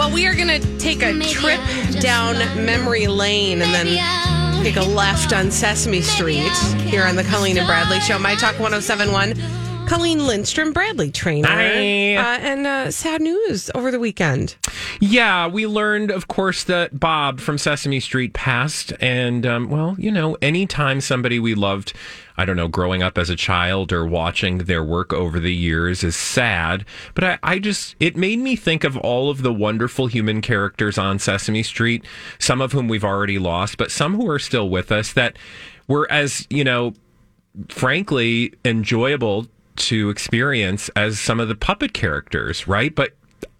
Well, we are going to take a trip down memory lane and then take a left on Sesame Street here on the Colleen and Bradley Show. My Talk 1071. Colleen Lindstrom, Bradley Traynor. Hi. Uh, and uh, sad news over the weekend. Yeah, we learned, of course, that Bob from Sesame Street passed. And, um, well, you know, anytime somebody we loved, I don't know, growing up as a child or watching their work over the years is sad. But I, I just, it made me think of all of the wonderful human characters on Sesame Street, some of whom we've already lost, but some who are still with us that were as, you know, frankly enjoyable to experience as some of the puppet characters, right? But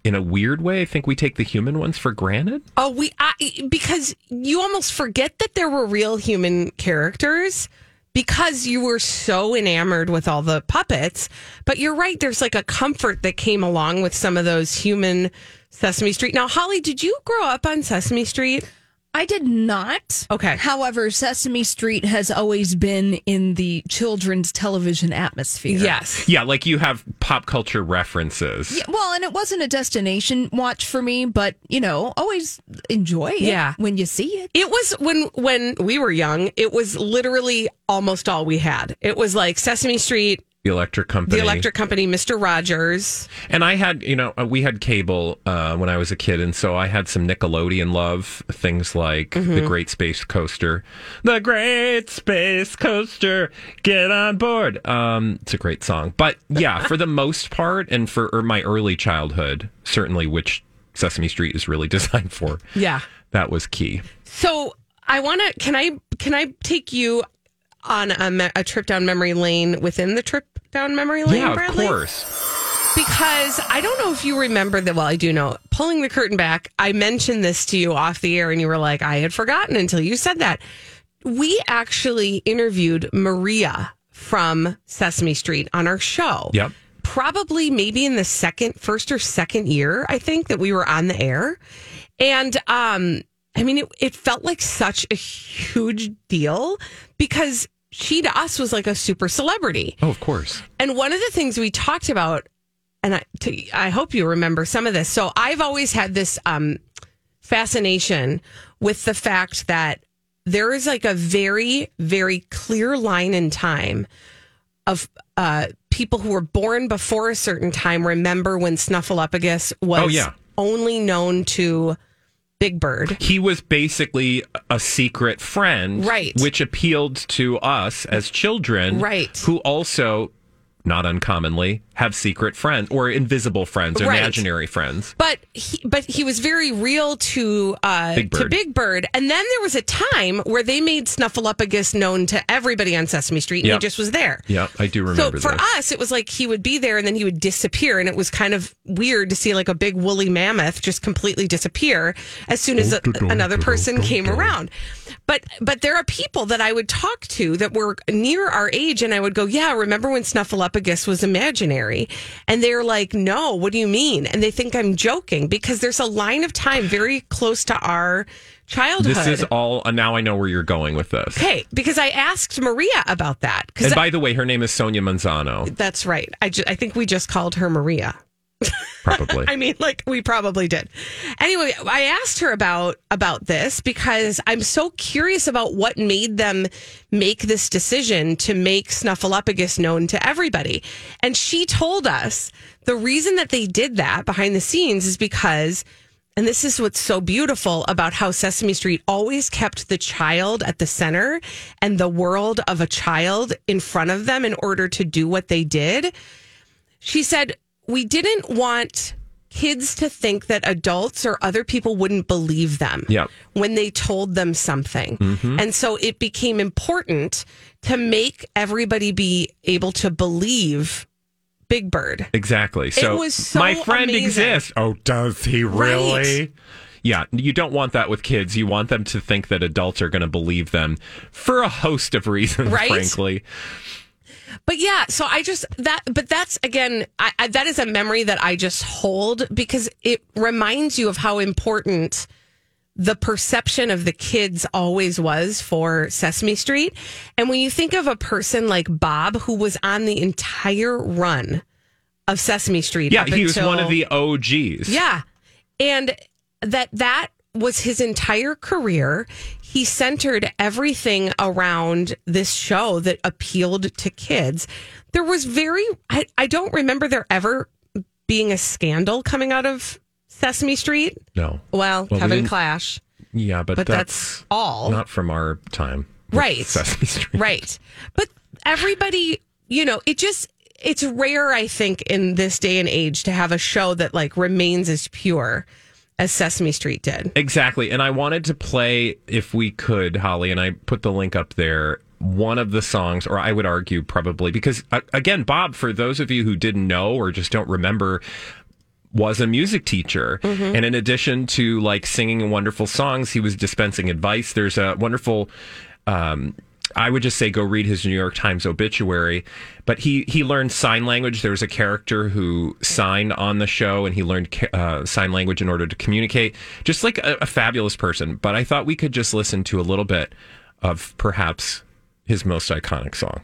in a weird way, I think we take the human ones for granted. Oh, we, I, because you almost forget that there were real human characters because you were so enamored with all the puppets. But you're right, there's like a comfort that came along with some of those human Sesame Street. Now, Holly, did you grow up on Sesame Street? I did not. Okay. However, Sesame Street has always been in the children's television atmosphere. Yes. Yeah, like you have pop culture references. Yeah, well, and it wasn't a destination watch for me, but you know, always enjoy it Yeah. when you see it. It was when when we were young, it was literally almost all we had. It was like Sesame Street, The Electric Company. the electric company, Mr. Rogers. And I had, you know, uh, we had cable uh, when I was a kid, and so I had some Nickelodeon love. Things like Mm-hmm. the Great Space Coaster, the Great Space Coaster, get on board. Um, it's a great song, but yeah, for the most part, and for or my early childhood, certainly, which Sesame Street is really designed for. Yeah. That was key. So I want to. Can I? Can I take you on a, me- a trip down memory lane within the trip down memory lane? yeah, Bradley? of course. Because I don't know if you remember that. Well, I do know. Pulling the curtain back, I mentioned this to you off the air, and you were like, "I had forgotten until you said that." We actually interviewed Maria from Sesame Street on our show. Yep. Probably maybe in the second, first or second year, I think that we were on the air, and um, I mean, it, it felt like such a huge deal because she to us was like a super celebrity. Oh, of course. And one of the things we talked about, and I, to, I hope you remember some of this. So I've always had this um, fascination with the fact that there is like a very, very clear line in time of uh, people who were born before a certain time. Remember when Snuffleupagus was Oh, yeah. only known to Big Bird. He was basically a secret friend, Right. Which appealed to us as children, Right. Who also, not uncommonly, have secret friends or invisible friends or Right. imaginary friends. but he, but he was very real to uh, Big to Bird. Big Bird, and then there was a time where they made Snuffleupagus known to everybody on Sesame Street, and Yep. he just was there. Yeah, I do remember. So for this. us, it was like he would be there and then he would disappear, and it was kind of weird to see like a big woolly mammoth just completely disappear as soon as a, another person came around. But but there are people that I would talk to that were near our age, and I would go, "Yeah, remember when Snuffleupagus was imaginary?" And they're like, "No, what do you mean?" And they think I'm joking because there's a line of time very close to our childhood. This is all. Uh, now I know where you're going with this. okay because I asked Maria about that And by the way, her name is Sonia Manzano. that's right. I, ju- I think we just called her Maria. Probably. I mean, like we probably did. Anyway, I asked her about about this because I'm so curious about what made them make this decision to make Snuffleupagus known to everybody. And she told us the reason that they did that behind the scenes is because and this is what's so beautiful about how Sesame Street always kept the child at the center and the world of a child in front of them in order to do what they did. She said, We didn't want kids to think that adults or other people wouldn't believe them Yep. when they told them something. Mm-hmm. And so it became important to make everybody be able to believe Big Bird. Exactly. So, was so my friend amazing. exists. Oh, does he really? Right. Yeah, you don't want that with kids. You want them to think that adults are going to believe them for a host of reasons, Right? frankly. But yeah, so I just that, but that's again, I, I, that is a memory that I just hold because it reminds you of how important the perception of the kids always was for Sesame Street. And when you think of a person like Bob, who was on the entire run of Sesame Street, Yeah, he was one of the OGs. yeah. And that that was his entire career. He centered everything around this show that appealed to kids. There was very I, I don't remember there ever being a scandal coming out of Sesame Street. No. Well, Well, Kevin didn't- Clash. Yeah, but, But that's, that's all. not from our time. Right. Sesame Street. Right. But everybody, you know, it just it's rare I think in this day and age to have a show that like remains as pure as Sesame Street did. Exactly. And I wanted to play, if we could, Holly, and I put the link up there, one of the songs, or I would argue probably, because uh, again, Bob, for those of you who didn't know or just don't remember, was a music teacher. And in addition to like singing wonderful songs, he was dispensing advice. There's a wonderful, um, I would just say go read his New York Times obituary. But he he learned sign language. There was a character who signed on the show, and he learned uh, sign language in order to communicate. Just like a, a fabulous person. But I thought we could just listen to a little bit of perhaps his most iconic song.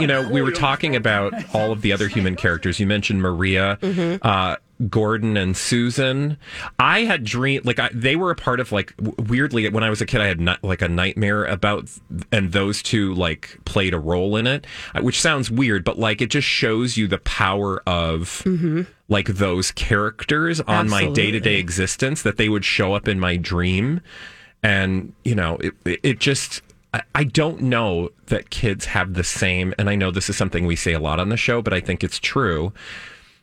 You know, we were talking about all of the other human characters. You mentioned Maria, uh, Gordon, and Susan. I had dreamed like I, they were a part of like weirdly when I was a kid. I had not, like a nightmare about, and those two like played a role in it, uh, which sounds weird, but like it just shows you the power of like those characters on my day to day existence that they would show up in my dream and you know it, it, it just I- I don't know that kids have the same, and I know this is something we say a lot on the show, but I think it's true.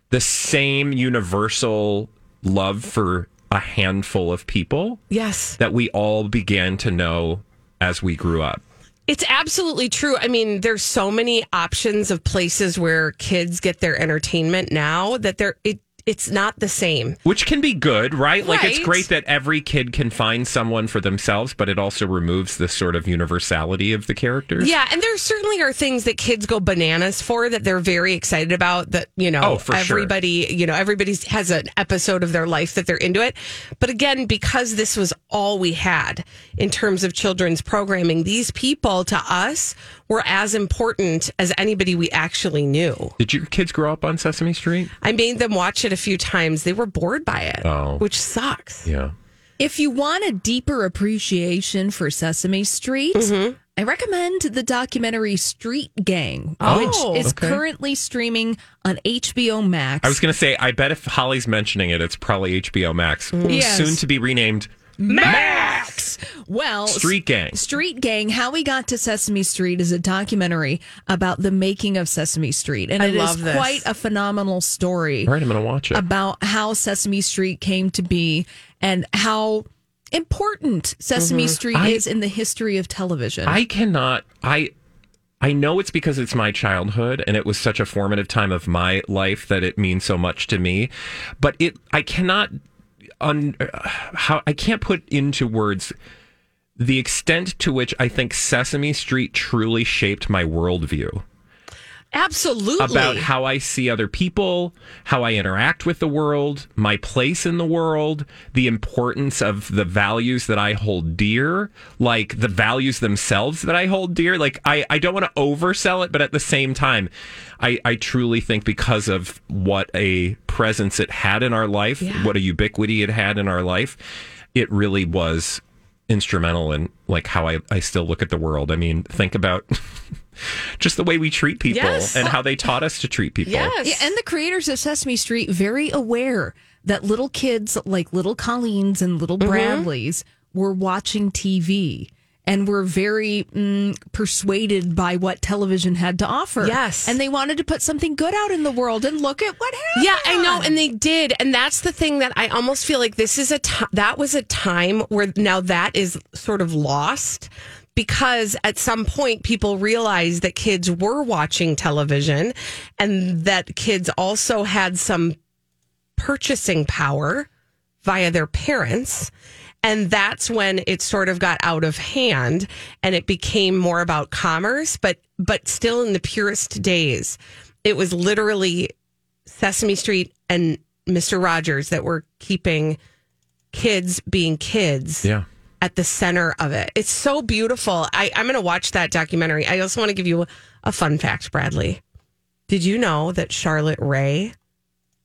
The same universal love for a handful of people Yes. that we all began to know as we grew up. It's absolutely true. I mean, there's so many options of places where kids get their entertainment now that they're it it's not the same. Which can be good, right? Like it's great that every kid can find someone for themselves, but it also removes the sort of universality of the characters. Yeah, and there certainly are things that kids go bananas for that they're very excited about that, you know, Oh, for sure. everybody, you know, everybody has an episode of their life that they're into it. But again, because this was all we had in terms of children's programming, these people to us were as important as anybody we actually knew. Did your kids grow up on Sesame Street? I made them watch it a few times. They were bored by it, Oh. which sucks. Yeah. If you want a deeper appreciation for Sesame Street, mm-hmm. I recommend the documentary Street Gang, Oh, which is okay. currently streaming on HBO Max. I was going to say, I bet if Holly's mentioning it, it's probably HBO Max, mm. Yes. soon to be renamed Max. Well, Street Gang. Street Gang, How We Got to Sesame Street is a documentary about the making of Sesame Street. And I it is love this. quite a phenomenal story All right, I'm going to watch it. about how Sesame Street came to be and how important Sesame mm-hmm. Street I- is in the history of television. I cannot. I. I know it's because it's my childhood and it was such a formative time of my life that it means so much to me. But it, I cannot, un, uh, how I can't put into words the extent to which I think Sesame Street truly shaped my worldview. Absolutely. about how I see other people, how I interact with the world, my place in the world, the importance of the values that I hold dear, like the values themselves that I hold dear. Like I, I don't want to oversell it, but at the same time, I, I truly think because of what a presence it had in our life, Yeah. what a ubiquity it had in our life, it really was instrumental in like how I, I still look at the world. I mean, think about just the way we treat people Yes. and how they taught us to treat people. Yes. Yeah, and the creators of Sesame Street very aware that little kids like little Colleens and little Mm-hmm. Bradleys were watching TV and were very mm, persuaded by what television had to offer. Yes. and they wanted to put something good out in the world. And look at what happened. Yeah, I know, and they did, and that's the thing that I almost feel like this is a that was a time where now that is sort of lost because at some point people realized that kids were watching television and that kids also had some purchasing power via their parents. And that's when it sort of got out of hand and it became more about commerce, but but still in the purest days. It was literally Sesame Street and Mr. Rogers that were keeping kids being kids Yeah. At the center of it. It's so beautiful. I, I'm going to watch that documentary. I also want to give you a fun fact, Bradley. Did you know that Charlotte Rae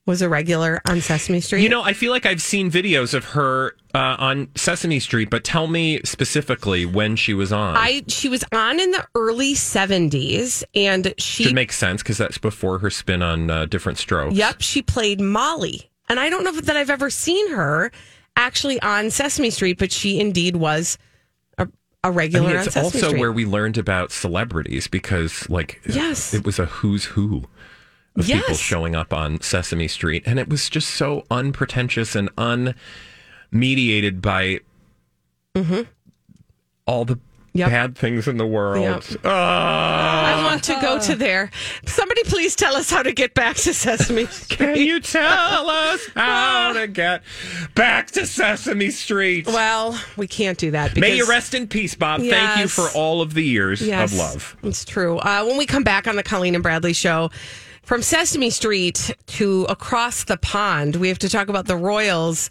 was a regular on Sesame Street? You know, I feel like I've seen videos of her uh, on Sesame Street, but tell me specifically when she was on. I she was on in the early 70s and she Should make sense because that's before her spin on uh, Diff'rent Strokes. Yep, she played Molly. And I don't know that I've ever seen her actually on Sesame Street, but she indeed was a regular mean, on it's also Street. where we learned about celebrities because, like, Yes. it was a who's who of people showing up on Sesame Street, and it was just so unpretentious and unmediated by all the Mm-hmm. Yep. bad things in the world. Yep. Ah. I want to go to there. Somebody please tell us how to get back to Sesame Street. Can you tell us how to get back to Sesame Street? Well, we can't do that. Because, May you rest in peace, Bob. Thank you for all of the years Yes, of love. It's true. Uh, when we come back on the Colleen and Bradley show, from Sesame Street to across the pond, we have to talk about the Royals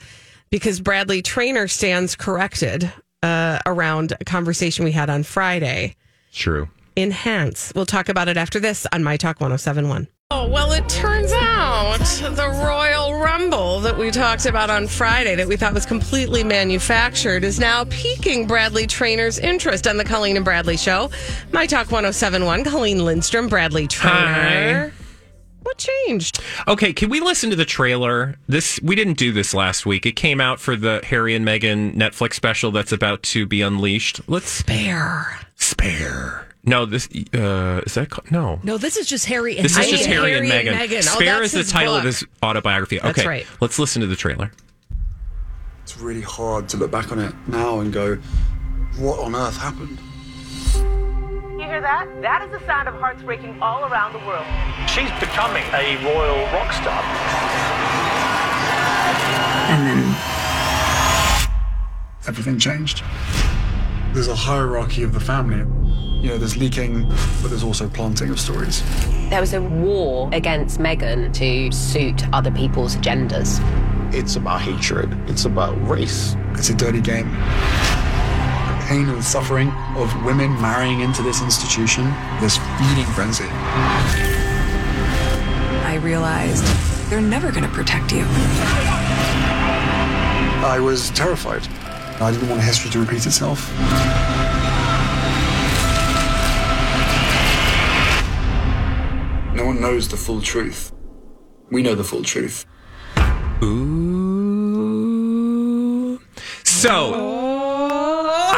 because Bradley Traynor stands corrected uh, around a conversation we had on Friday. True. Enhance. We'll talk about it after this on My Talk 1071. Oh, well, it turns out the Royal Rumble that we talked about on Friday, that we thought was completely manufactured, is now piquing Bradley Traynor's interest on the Colleen and Bradley show. My Talk 1071, Colleen Lindstrom, Bradley Traynor. What changed? Okay, can we listen to the trailer? This we didn't do this last week. It came out for the Harry and Meghan Netflix special that's about to be unleashed. Let's Bear. spare. No, this uh is that called, no. No, this is just Harry and This is just Harry, Harry and and Meghan. Meghan. Oh, Spare that's is the his title of book. his autobiography. That's okay, right. let's listen to the trailer. It's really hard to look back on it now and go, what on earth happened? You hear that? That is the sound of hearts breaking all around the world. She's becoming a royal rock star. And then everything changed. There's a hierarchy of the family. You know, there's leaking, but there's also planting of stories. There was a war against Meghan to suit other people's agendas. It's about hatred. It's about race. It's a dirty game. The pain and suffering of women marrying into this institution, this feeding frenzy. I realized they're never going to protect you. I was terrified. I didn't want history to repeat itself. No one knows the full truth. We know the full truth. Ooh. So,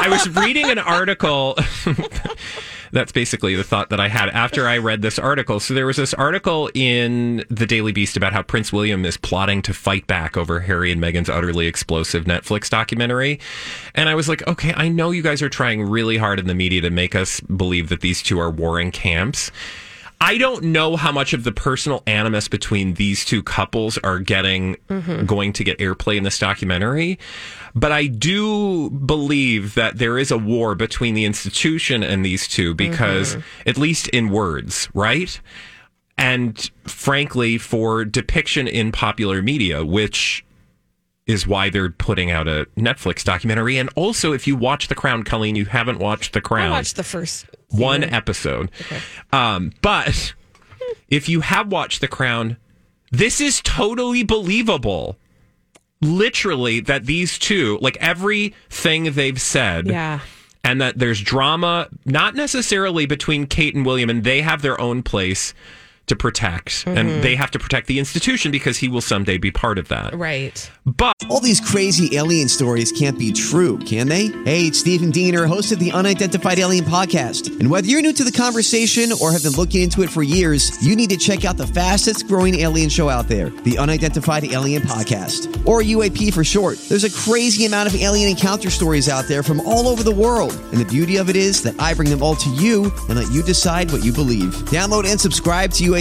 I was reading an article. That's basically the thought that I had after I read this article. So, there was this article in the Daily Beast about how Prince William is plotting to fight back over Harry and Meghan's utterly explosive Netflix documentary. And I was like, okay, I know you guys are trying really hard in the media to make us believe that these two are warring camps. I don't know how much of the personal animus between these two couples are getting Mm-hmm. going to get airplay in this documentary, but I do believe that there is a war between the institution and these two because Mm-hmm. at least in words, right? And frankly, for depiction in popular media, which is why they're putting out a Netflix documentary. And also, if you watch The Crown, Colleen, you haven't watched The Crown. I watched the first one episode. Um, but if you have watched The Crown, this is totally believable. Literally, that these two, like everything they've said, Yeah. and that there's drama, not necessarily between Kate and William, and they have their own place to protect, and mm-hmm. they have to protect the institution because he will someday be part of that. Right. But All these crazy alien stories can't be true, can they? Hey, it's Stephen Diener, host of the Unidentified Alien Podcast. And whether you're new to the conversation or have been looking into it for years, you need to check out the fastest growing alien show out there, the Unidentified Alien Podcast, or UAP for short. There's a crazy amount of alien encounter stories out there from all over the world. And the beauty of it is that I bring them all to you and let you decide what you believe. Download and subscribe to UAP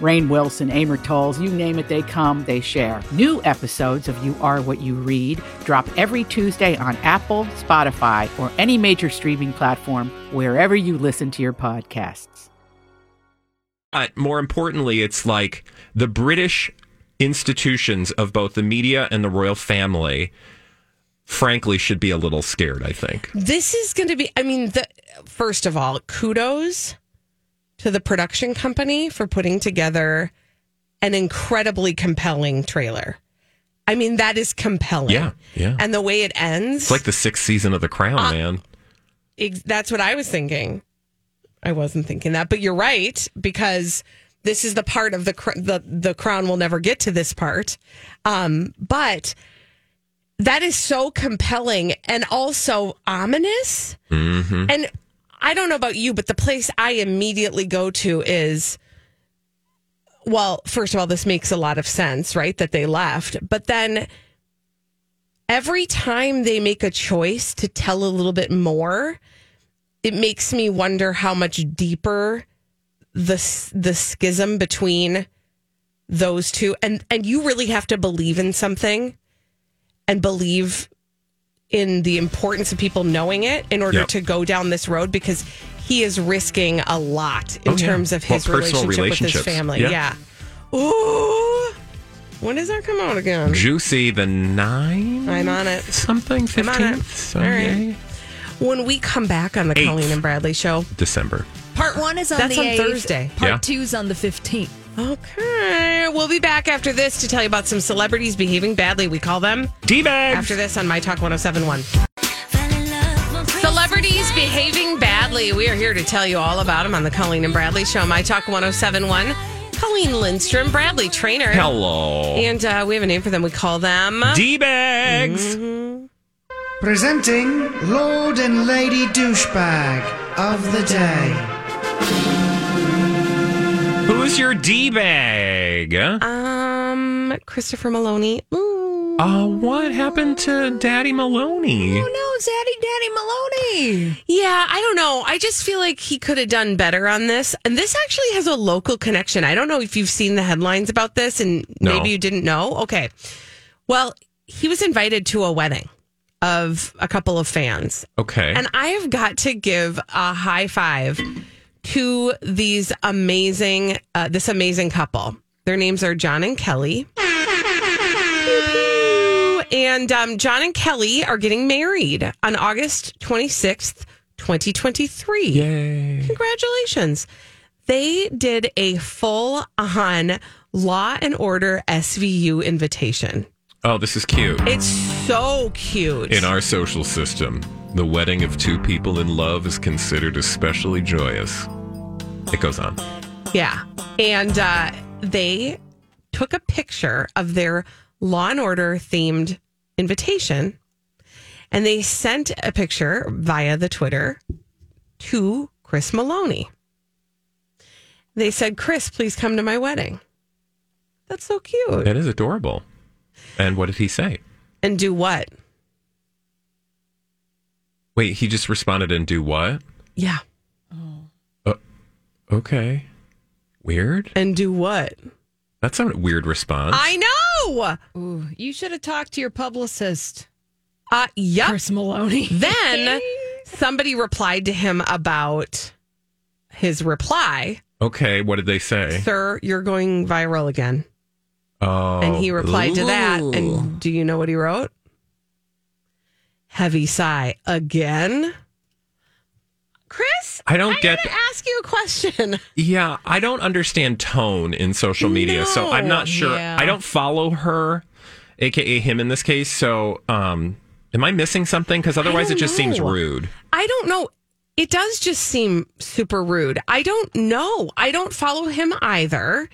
Rainn Wilson, Amor Towles, you name it, they come, they share. New episodes of You Are What You Read drop every Tuesday on Apple, Spotify, or any major streaming platform wherever you listen to your podcasts. But more importantly, it's like the British institutions of both the media and the royal family, frankly, should be a little scared, I think. This is going to be, I mean, the, first of all, kudos to the production company for putting together an incredibly compelling trailer. I mean, that is compelling. Yeah, yeah. And the way it ends, It's like the sixth season of The Crown, Uh, man. ex- that's what I was thinking. I wasn't thinking that, but you're right because this is the part of the cr- the the crown will never get to this part. Um, but that is so compelling and also ominous. Mm-hmm. And I don't know about you, but the place I immediately go to is well, first of all, this makes a lot of sense, right? That they left. But then every time they make a choice to tell a little bit more, it makes me wonder how much deeper the the schism between those two and and you really have to believe in something and believe in the importance of people knowing it in order Yep. to go down this road because he is risking a lot in Oh, yeah. terms of his personal relationship with his family. Yeah. Yeah. Ooh. When does that come out again? Juicy the nine I'm on it. something I'm on it. fifteenth All right. Sunday When we come back on the Eighth. Colleen and Bradley show, December. Part one is on That's the on 8th. Thursday. Part Yeah. two's on the 15th. Okay. We'll be back after this to tell you about some celebrities behaving badly, we call them. D-bags. After this on My Talk 1071. Celebrities behaving badly. We are here to tell you all about them on the Colleen and Bradley Show, My Talk 1071. Colleen Lindstrom, Bradley Traynor. Hello. And uh, we have a name for them. We call them D-bags. Presenting Lord and Lady Douchebag of the Day. Who's your D-bag? um Christopher Meloni. Ooh. Uh, what happened to Daddy Meloni? Oh no, Zaddy Daddy Meloni. Yeah, I don't know. I just feel like he could have done better on this. And this actually has a local connection. I don't know if you've seen the headlines about this and No. maybe you didn't know. Okay. Well, he was invited to a wedding of a couple of fans. Okay. And I have got to give a high five to these amazing, uh, this amazing couple. Their names are John and Kelly. And um, John and Kelly are getting married on August 26th, 2023. Yay. Congratulations. They did a full on Law and Order SVU invitation. Oh, this is cute. It's so cute. In our social system, the wedding of two people in love is considered especially joyous. It goes on. Yeah. And uh, they took a picture of their Law and Order themed invitation. and they sent a picture via the Twitter to Chris Meloni. They said, Chris, please come to my wedding. That's so cute. That is adorable. And what did he say? And do what? Wait, he just responded and do what? Yeah. Uh, okay. Weird. And do what? That's a weird response. I know. Ooh, you should have talked to your publicist. Uh, yep. Chris Meloni. Then somebody replied to him about his reply. Okay, what did they say? Sir, you're going viral again. Oh. And he replied to that. And do you know what he wrote? Heavy sigh. Again? Chris, I don't I'm get gonna ask you a question. Yeah, I don't understand tone in social media, so I'm not sure. Yeah. I don't follow her, aka him in this case. So, um, am I missing something? Because otherwise, it don't just seems rude. I don't know. It does just seem super rude. I don't know. I don't follow him either.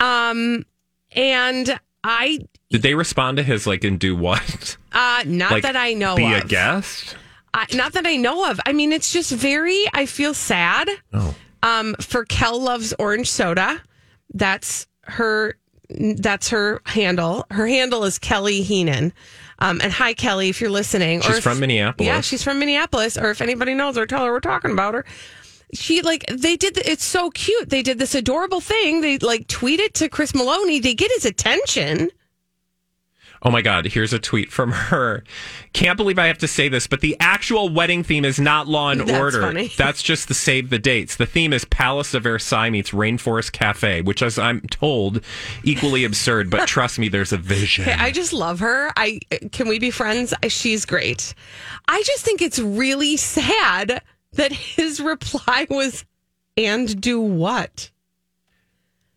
Um, and I, Did they respond to his like and do what? uh, not like that I know of. be of. a guest. I, not that I know of. I mean, it's just very. I feel sad. Oh. Um, for Kel loves orange soda. That's her. That's her handle. Her handle is Kelly Heenan. Um, and hi, Kelly, if you're listening. She's if- from Minneapolis. Yeah, she's from Minneapolis. Or if anybody knows her, tell her we're talking about her. She like they did. The, it's so cute. They did this adorable thing. They like tweeted to Chris Meloni to get his attention. Oh my God! Here's a tweet from her. Can't believe I have to say this, but the actual wedding theme is not Law and That's Order. funny. That's just the save the dates. The theme is Palace of Versailles meets Rainforest Cafe, which, as I'm told, equally absurd. But trust me, there's a vision. I just love her. I can we be friends? She's great. I just think it's really sad that his reply was and do what?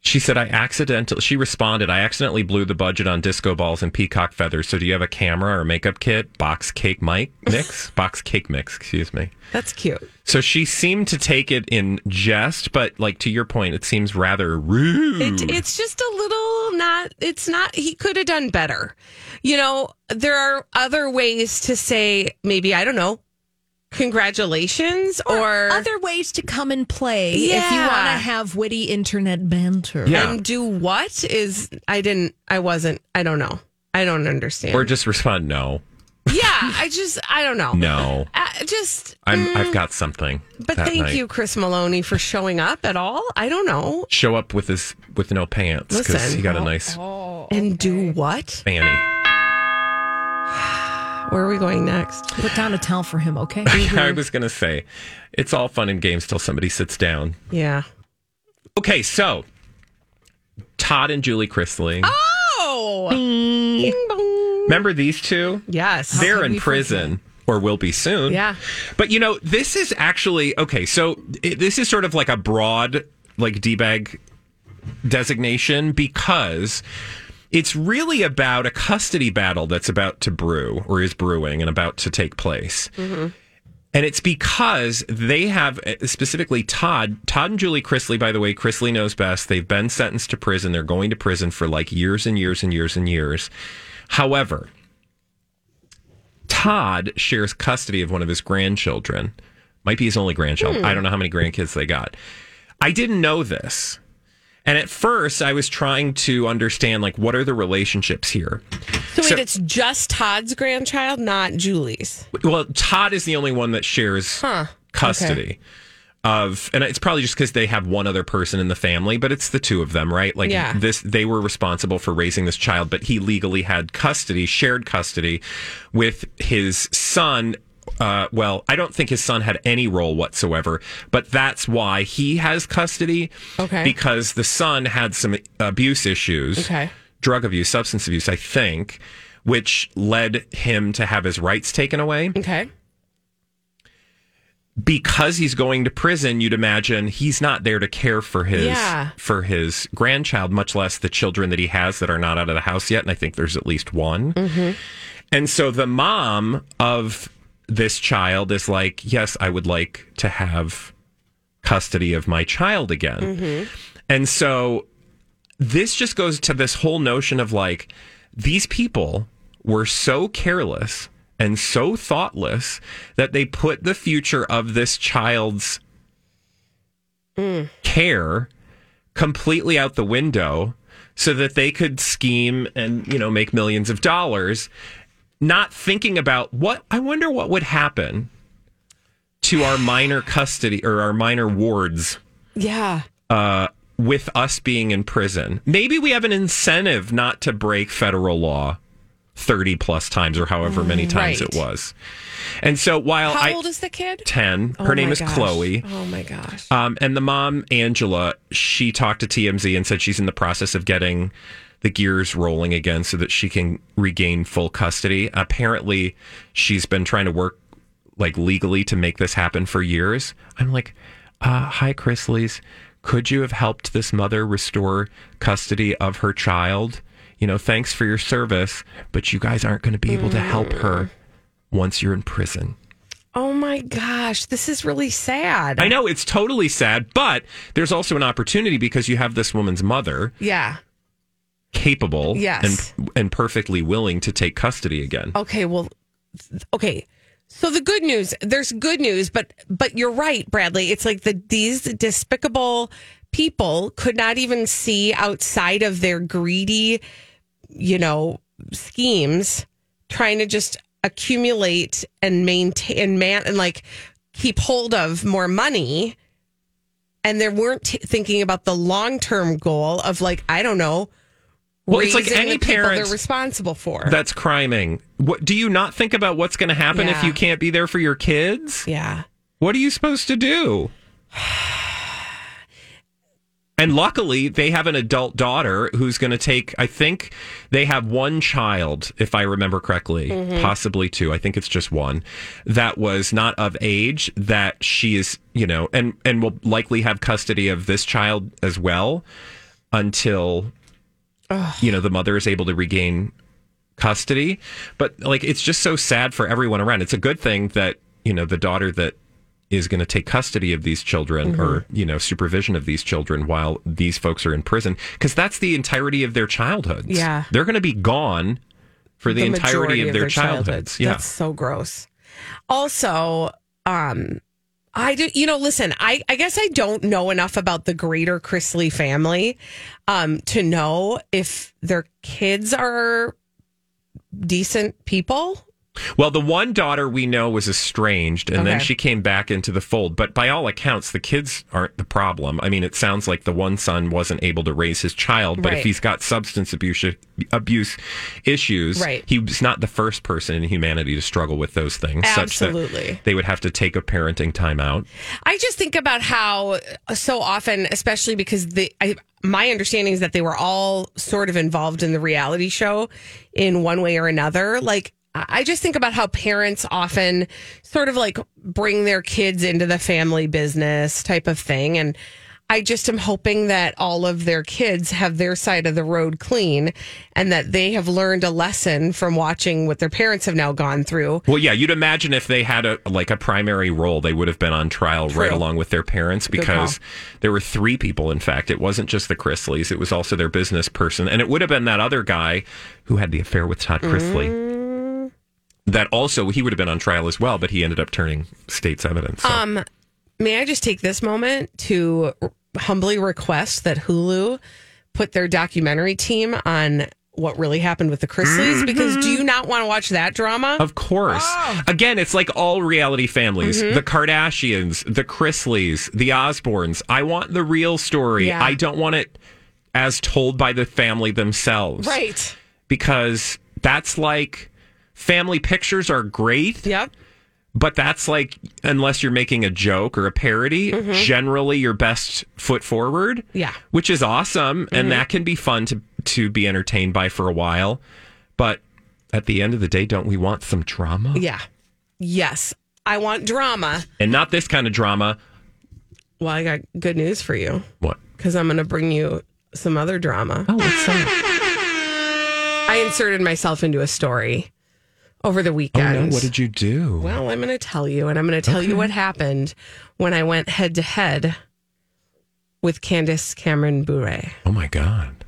She said, I accidentally, she responded, I accidentally blew the budget on disco balls and peacock feathers. So do you have a camera or makeup kit? Box cake mic mix? Box cake mix, excuse me. That's cute. So she seemed to take it in jest, but like to your point, it seems rather rude. It, it's just a little not. It's not. He could have done better. You know, there are other ways to say maybe I don't know. Congratulations, or, other ways to come and play if you want to have witty internet banter. Yeah. and do what is I didn't. I wasn't. I don't know. I don't understand. or just respond, no, yeah, I just I don't know. no. Uh, just I'm, mm, I've got something. But thank night. you, Chris Meloni, for showing up at all. I don't know. Show up with his with no pants because Listen. he got a nice Oh. and do what? fanny. Where are we going next? Put down a towel for him, okay? I mm-hmm. was gonna say, it's all fun and games till somebody sits down. Yeah. Okay, so Todd and Julie Chrisley. Oh, Bing bong. Remember these two? Yes. They're in we prison or will be soon. Yeah. But you know, this is actually okay. So it, this is sort of like a broad, like D bag designation because it's really about a custody battle that's about to brew or is brewing and about to take place. And it's because they have uh, specifically Todd, Todd and Julie Chrisley, by the way, Chrisley knows best. They've been sentenced to prison. They're going to prison for like years and years and years and years. However, Todd shares custody of one of his grandchildren. Might be his only grandchild. I don't know how many grandkids they got. I didn't know this. And at first, I was trying to understand, like, what are the relationships here? So wait, So- it's just Todd's grandchild, not Julie's. Well, Todd is the only one that shares Huh. custody of, and it's probably just because they have one other person in the family, but it's the two of them, right? Like Yeah. this, they were responsible for raising this child, but he legally had custody, shared custody with his son. Uh, well, I don't think his son had any role whatsoever, but that's why he has custody. Okay. Because the son had some abuse issues Okay. drug abuse, substance abuse, I think, which led him to have his rights taken away. Okay. Because he's going to prison, you'd imagine he's not there to care for his Yeah. for his grandchild, much less the children that he has that are not out of the house yet. And I think there's at least one. And so the mom of this child is like, Yes, I would like to have custody of my child again. Mm-hmm. And so this just goes to this whole notion of like these people were so careless and so thoughtless that they put the future of this child's mm. care completely out the window so that they could scheme and you know make millions of dollars not thinking about what I wonder what would happen to our minor custody or our minor wards Yeah. uh, with us being in prison. Maybe we have an incentive not to break federal law 30 plus times or however many times Right. it was. And so while How I old is the kid? 10, Oh her name my is gosh. Chloe. Oh my gosh. Um, and the mom, Angela, she talked to TMZ and said she's in the process of getting the gears rolling again so that she can regain full custody. Apparently, she's been trying to work like legally to make this happen for years. I'm like, uh, hi, Chrisleys. Could you have helped this mother restore custody of her child? You know, thanks for your service, but you guys aren't going to be able to help her once you're in prison. Oh my gosh. This is really sad. I know it's totally sad, but there's also an opportunity because you have this woman's mother Yeah. Capable Yes. and and perfectly willing to take custody again. Okay, well okay. So the good news, there's good news, but but you're right, Bradley. It's like the these despicable people could not even see outside of their greedy, you know, schemes trying to just accumulate and maintain and man and like keep hold of more money and they weren't t- thinking about the long-term goal of like I don't know Well, it's like any the parent they're responsible for. That's criming. What do you not think about what's going to happen if you can't be there for your kids? Yeah. What are you supposed to do? And luckily, they have an adult daughter who's going to take, I think they have one child, if I remember correctly, Mhm. possibly two. I think it's just one that was not of age that she is, you know, and, and will likely have custody of this child as well until, you know, the mother is able to regain custody. But like, it's just so sad for everyone around. It's a good thing that, you know, the daughter that is going to take custody of these children Mm-hmm. or you know supervision of these children while these folks are in prison because that's the entirety of their childhoods Yeah. they're going to be gone for the, entirety majority of their, childhoods yeah That's so gross. Also, um, I do, you know, listen, I, I guess I don't know enough about the greater Chrisley family um, to know if their kids are decent people. Well the one daughter we know was estranged and then she came back into the fold but by all accounts the kids aren't the problem i mean it sounds like the one son wasn't able to raise his child but Right. if he's got substance abuse abuse issues Right. he's not the first person in humanity to struggle with those things such that Absolutely. they would have to take a parenting time out I just think about how uh, so often, especially because the I, my understanding is that they were all sort of involved in the reality show in one way or another. Like I just think about how parents often sort of like bring their kids into the family business type of thing, and I just am hoping that all of their kids have their side of the road clean, and that they have learned a lesson from watching what their parents have now gone through. Well, yeah, you'd imagine if they had a like a primary role, they would have been on trial right along with their parents because there were three people. In fact, it wasn't just the Chrisleys; it was also their business person, and it would have been that other guy who had the affair with Todd Chrisley. Mm. That also he would have been on trial as well, but he ended up turning state's evidence. So. Um, may I just take this moment to humbly request that Hulu put their documentary team on what really happened with the Chrisleys? Because do you not want to watch that drama? Of course. Oh. Again, it's like all reality families Mhm. the Kardashians, the Chrisleys, the Osbournes. I want the real story. Yeah. I don't want it as told by the family themselves. Right. Because that's like family pictures are great. Yep. But that's like, unless you're making a joke or a parody, Mhm. generally your best foot forward Yeah. which is awesome and Mhm. that can be fun to to be entertained by for a while but at the end of the day don't we want some drama Yeah. Yes. I want drama. and not this kind of drama Well, I got good news for you. What? Because I'm going to bring you some other drama. Oh, what's that? I inserted myself into a story over the oh, weekend. oh weekend. no what did you do Well, I'm going to tell you, and I'm going to tell you what happened when I went head to head with Candace Cameron Bure. oh my god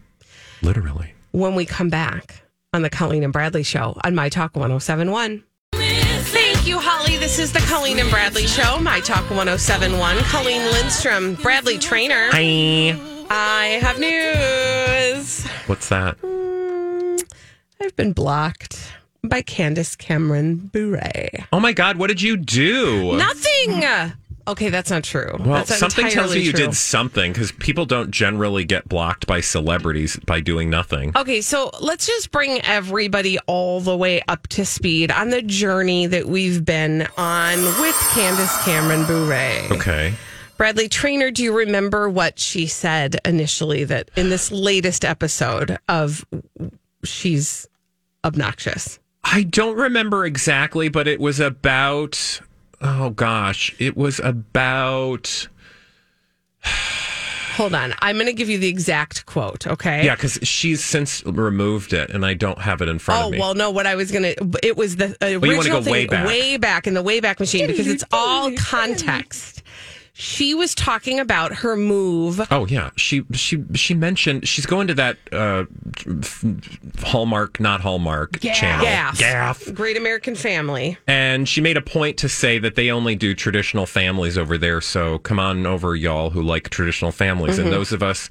literally When we come back on the Colleen and Bradley show on My Talk 1071. Thank you, Holly. This is the Colleen and Bradley Show, My Talk 1071. Colleen Lindstrom, Bradley Traynor. Hi. I have news. What's that? Mm, I've been blocked by Candace Cameron Bure. Oh my God, what did you do? Nothing. Okay, that's not true. Well, that's something tells me you true. did something because people don't generally get blocked by celebrities by doing nothing. Okay, so let's just bring everybody all the way up to speed on the journey that we've been on with Candace Cameron Bure. Okay. Bradley Traynor, do you remember what she said initially that in this latest episode of She's Obnoxious? I don't remember exactly, but it was about. Oh gosh, it was about. Hold on. I'm going to give you the exact quote, okay? Yeah, because she's since removed it, and I don't have it in front Oh of me. Oh well, no. What I was gonna, it was the original you wanna go thing way back. way back in the way back Machine because it's all context. She was talking about her move. Oh yeah, she she she mentioned she's going to that uh, Hallmark, not Hallmark channel. Gaff. Gaff. Great American Family. And she made a point to say that they only do traditional families over there. So come on over, y'all who like traditional families. Mhm. And those of us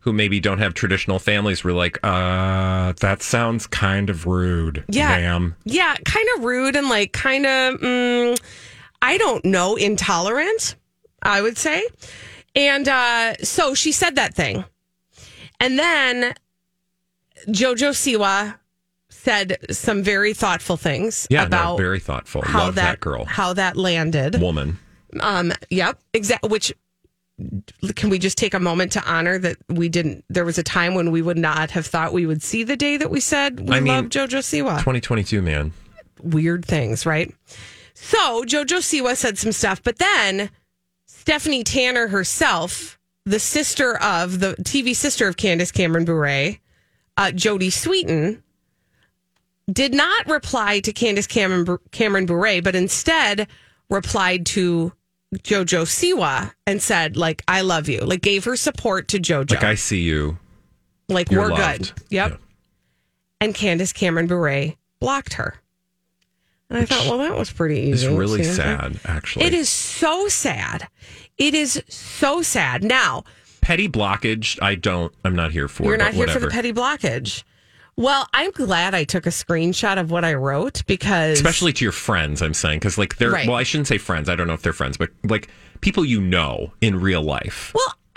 who maybe don't have traditional families were like, uh, that sounds kind of rude. Yeah. Ma'am. Yeah, kind of rude and like kind of, mm, I don't know, intolerant, I would say. And uh, so she said that thing. And then Jojo Siwa said some very thoughtful things Yeah, about no, very thoughtful. how Love that, that, girl. how that landed. Woman. Um, yep, exactly. Which can we just take a moment to honor that we didn't? There was a time when we would not have thought we would see the day that we said we I mean, love JoJo Siwa. 2022, man. Weird things, right? So JoJo Siwa said some stuff, but then Stephanie Tanner herself, the sister of the TV sister of Candace Cameron Bure, uh, Jodie Sweetin, did not reply to Candace Cameron, Cameron Bure, but instead replied to Jojo Siwa and said, like, I love you. Like, gave her support to Jojo. Like, I see you. Like, You're we're loved. good. Yep. And Candace Cameron Bure blocked her. And I thought, well, that was pretty easy. It's really sad, actually. It is so sad. It is so sad. Now, Petty blockage, I don't, I'm not here for. you're not here for the petty blockage. Well, I'm glad I took a screenshot of what I wrote because especially to your friends i'm saying because like they're Right. well i shouldn't say friends i don't know if they're friends but like people you know in real life well,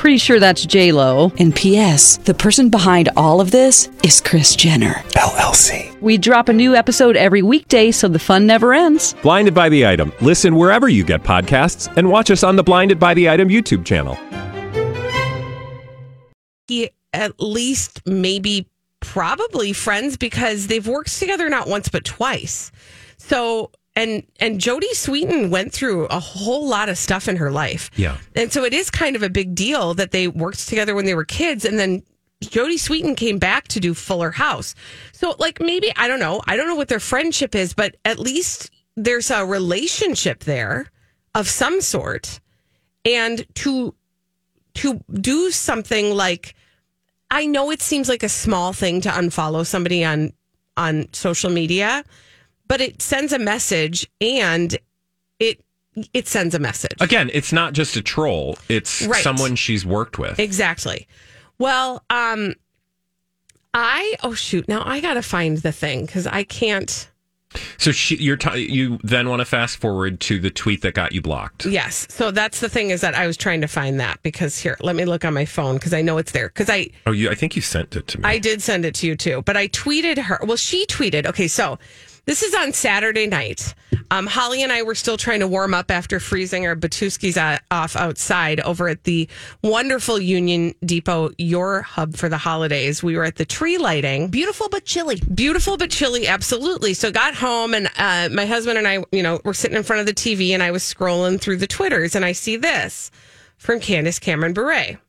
Pretty sure that's J Lo. And P.S. The person behind all of this is Kris Jenner LLC. We drop a new episode every weekday, so the fun never ends. Blinded by the item. Listen wherever you get podcasts, and watch us on the Blinded by the Item YouTube channel. at least maybe probably friends because they've worked together not once but twice. So and and Jodie Sweetin went through a whole lot of stuff in her life. yeah And so it is kind of a big deal that they worked together when they were kids and then Jodie Sweetin came back to do Fuller House. So like maybe I don't know. I don't know what their friendship is, but at least there's a relationship there of some sort. And to to do something like I know it seems like a small thing to unfollow somebody on on social media, but it sends a message and it it sends a message. again it's not just a troll it's Right. someone she's worked with Exactly. Well, um I oh shoot, now I got to find the thing cuz I can't so she you're t- you then want to fast forward to the tweet that got you blocked Yes. So that's the thing is that I was trying to find that because here, let me look on my phone because I know it's there. Because I oh you i think you sent it to me I did send it to you too, but I tweeted her. Well, she tweeted. Okay, so this is on Saturday night. Um, Holly and I were still trying to warm up after freezing our Batuskis off outside over at the wonderful Union Depot, your hub for the holidays. We were at the tree lighting. Beautiful but chilly. Beautiful but chilly, absolutely. So got home and uh, my husband and I, you know, were sitting in front of the TV and I was scrolling through the Twitters and I see this from Candace Cameron Bure.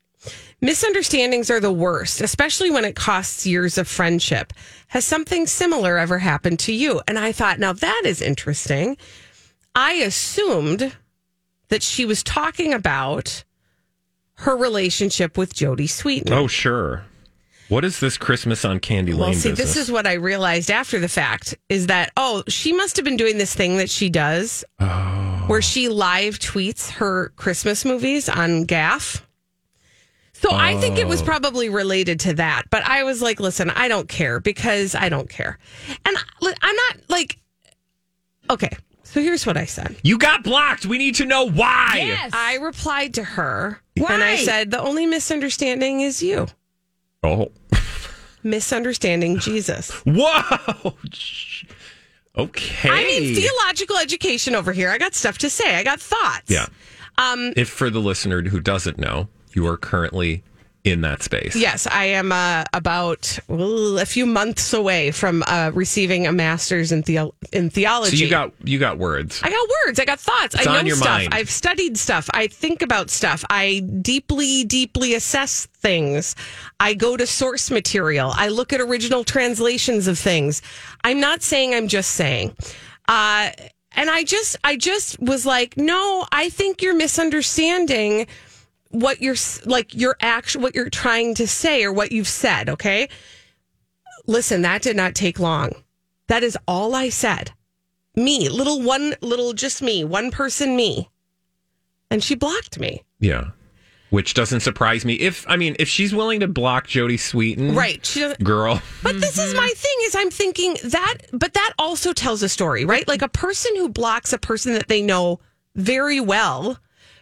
Misunderstandings are the worst, especially when it costs years of friendship. Has something similar ever happened to you? And I thought, now that is interesting. I assumed that she was talking about her relationship with Jodie Sweetin. Oh, sure. What is this Christmas on Candy Lane Well, see, business? this is what I realized after the fact is that, oh, she must have been doing this thing that she does oh. where she live tweets her Christmas movies on Gaff. So I think it was Oh. probably related to that. But I was like, listen, I don't care because I don't care. And I- I'm not like, okay, so here's what I said. you got blocked. We need to know why. Yes. I replied to her and I said, the only misunderstanding is you. Oh. Misunderstanding Jesus. Whoa. Okay. I mean, theological education over here. I got stuff to say. I got thoughts. Yeah. Um, If for the listener who doesn't know, you are currently in that space. yes, I am uh, about well, a few months away from uh, receiving a master's in, theo- in theology. So you got you got words. I got words. I got thoughts. It's I know on your stuff. mind. I've studied stuff. I think about stuff. I deeply, deeply assess things. I go to source material. I look at original translations of things. I'm not saying I'm just saying. Uh, and I just, I just was like, no, I think you're misunderstanding what you're like your action, what you're trying to say or what you've said. Okay. Listen, that did not take long. That is all I said me, little one, little just me, one person me. And she blocked me. Yeah. Which doesn't surprise me. If I mean, if she's willing to block Jodie Sweetin, Right. She girl. but this is my thing is I'm thinking that, but that also tells a story, right? Like a person who blocks a person that they know very well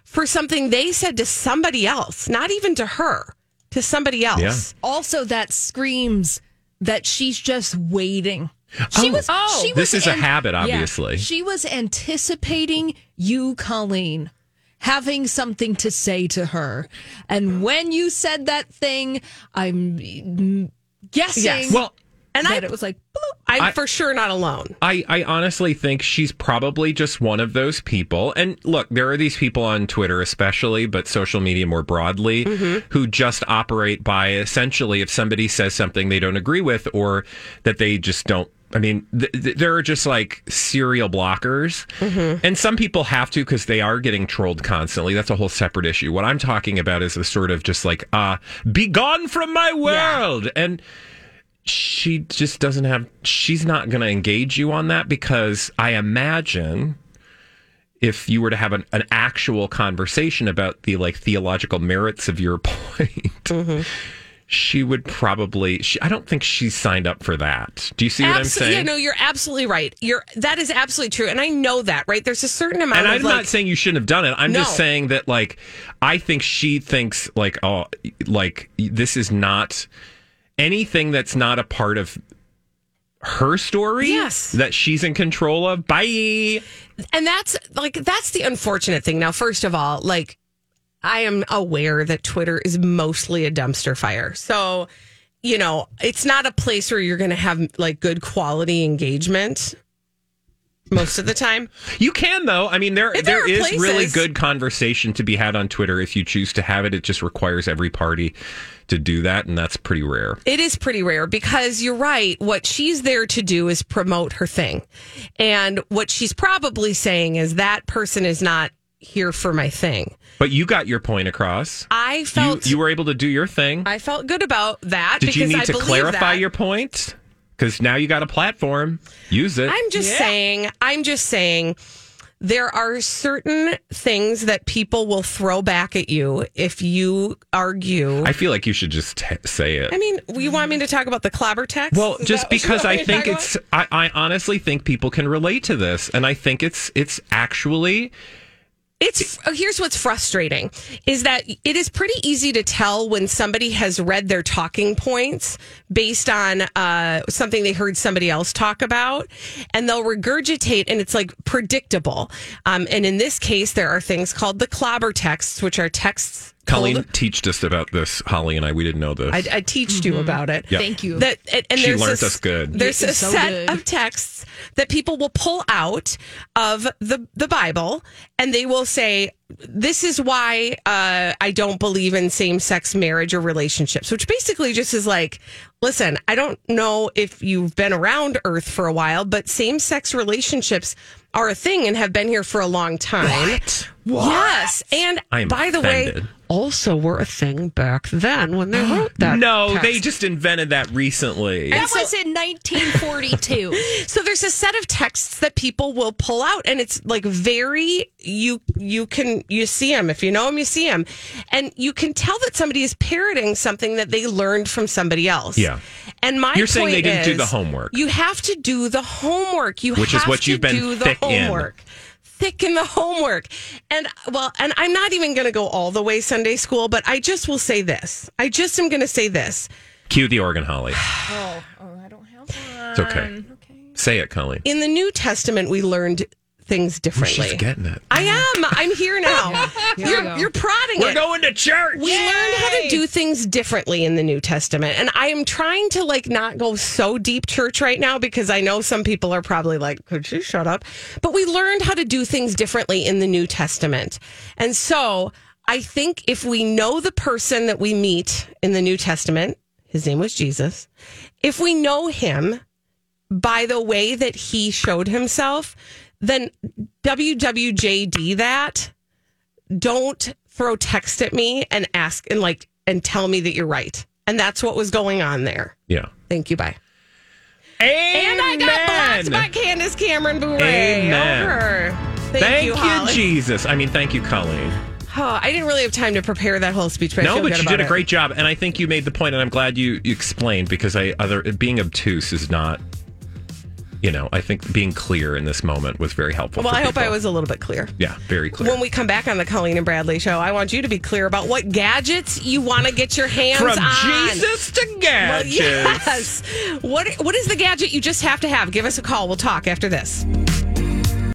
for something they said to somebody else, not even to her, to somebody else. Also, that screams that she's just waiting. She Oh. was. Oh. she This was is a habit, yeah. obviously. she was anticipating you, Colleen, having something to say to her, and when you said that thing, I'm mm, guessing. Yes. Well, And I, it was like. I'm I- for sure not alone. I, I honestly think she's probably just one of those people. And look, there are these people on Twitter, especially, but social media more broadly, who just operate by essentially if somebody says something they don't agree with or that they just don't. I mean, th- th- there are just like serial blockers. And some people have to because they are getting trolled constantly. That's a whole separate issue. What I'm talking about is the sort of just like, uh, be gone from my world. And she just doesn't have she's not going to engage you on that because i imagine if you were to have an, an actual conversation about the like theological merits of your point mm-hmm. she would probably she, i don't think she's signed up for that do you see what i'm saying Yeah, no, you're absolutely right. You're that is absolutely true, and I know that. Right? There's a certain amount and I'm like, not saying you shouldn't have done it. I'm just saying that, like, I think she thinks, like, oh, like this is not anything that's not a part of her story. Yes. that she's in control of. Bye. and that's like that's the unfortunate thing. Now, first of all, like I am aware that Twitter is mostly a dumpster fire. So, you know, it's not a place where you're going to have like good quality engagement most of the time. You can though. I mean, there There there is places- really good conversation to be had on Twitter if you choose to have it. It just requires every party to do that, and that's pretty rare. It is pretty rare because you're right. What she's there to do is promote her thing. And what she's probably saying is that person is not here for my thing. But you got your point across. I felt you were able to do your thing. I felt good about that Did because you need I to clarify that. your point? Because now you got a platform. Use it. I'm just saying, I'm just saying there are certain things that people will throw back at you if you argue. I feel like you should just t- say it. I mean, you want me to talk about the clobber text? well, Is just that what you because I think it's, I, I honestly think people can relate to this, and I think it's it's actually It's oh, here's what's frustrating is that it is pretty easy to tell when somebody has read their talking points based on uh, something they heard somebody else talk about, and they'll regurgitate, and it's like predictable. Um, and in this case, there are things called the clobber texts, which are texts Colleen pulled- teached us about this. Holly and I, we didn't know this. I, I teached you about it. Yep. Thank you. That and, and She there's learned a, us good. There's a so set good. of texts that people will pull out of the the Bible, and they will say, "This is why uh, I don't believe in same sex marriage or relationships," which basically just is like. Listen, I don't know if you've been around Earth for a while, but same sex relationships are a thing and have been here for a long time. What? Yes. And I am by the way, offended. Also were a thing back then when they wrote that. no, text. they just invented that recently. That was in 1942. So there's a set of texts that people will pull out, and it's like very you you can you see them if you know them you see them, and you can tell that somebody is parroting something that they learned from somebody else. Yeah. And my You're saying they didn't do the homework. You have to do the homework. You Which is what to you've been do the thick in. Homework. Thick in the homework. And well, and I'm not even going to go all the way Sunday school, but I just will say this. I just am going to say this. Cue the organ, Holly. oh, oh, I don't have one. It's okay. okay. Say it, Colleen. In the New Testament, we learned things differently. She's getting it. I am. I'm here now. Here you're, go. you're prodding We're it. going to church. we learned how to do things differently in the New Testament. And I am trying to like not go so deep church right now because I know some people are probably like, could you shut up? But we learned how to do things differently in the New Testament. And so I think if we know the person that we meet in the New Testament, his name was Jesus, if we know him by the way that he showed himself, then WWJD that don't throw text at me and ask and like and tell me that you're right. And that's what was going on there. Yeah. Thank you. Bye. Amen. And I got blocked by Candace Cameron Bure. Amen. Over. Thank, Thank you, you, Jesus. I mean, thank you, Colleen. Oh, I didn't really have time to prepare that whole speech, but no, but you did a it. great job, and I think you made the point, and I'm glad you, you explained because I other being obtuse is not. You know, I think being clear in this moment was very helpful. Well, I hope. I was a little bit clear. Yeah, very clear. When we come back on the Colleen and Bradley show, I want you to be clear about what gadgets you want to get your hands From on. Jesus to Well, gadgets. yes. What What is the gadget you just have to have? Give us a call. We'll talk after this.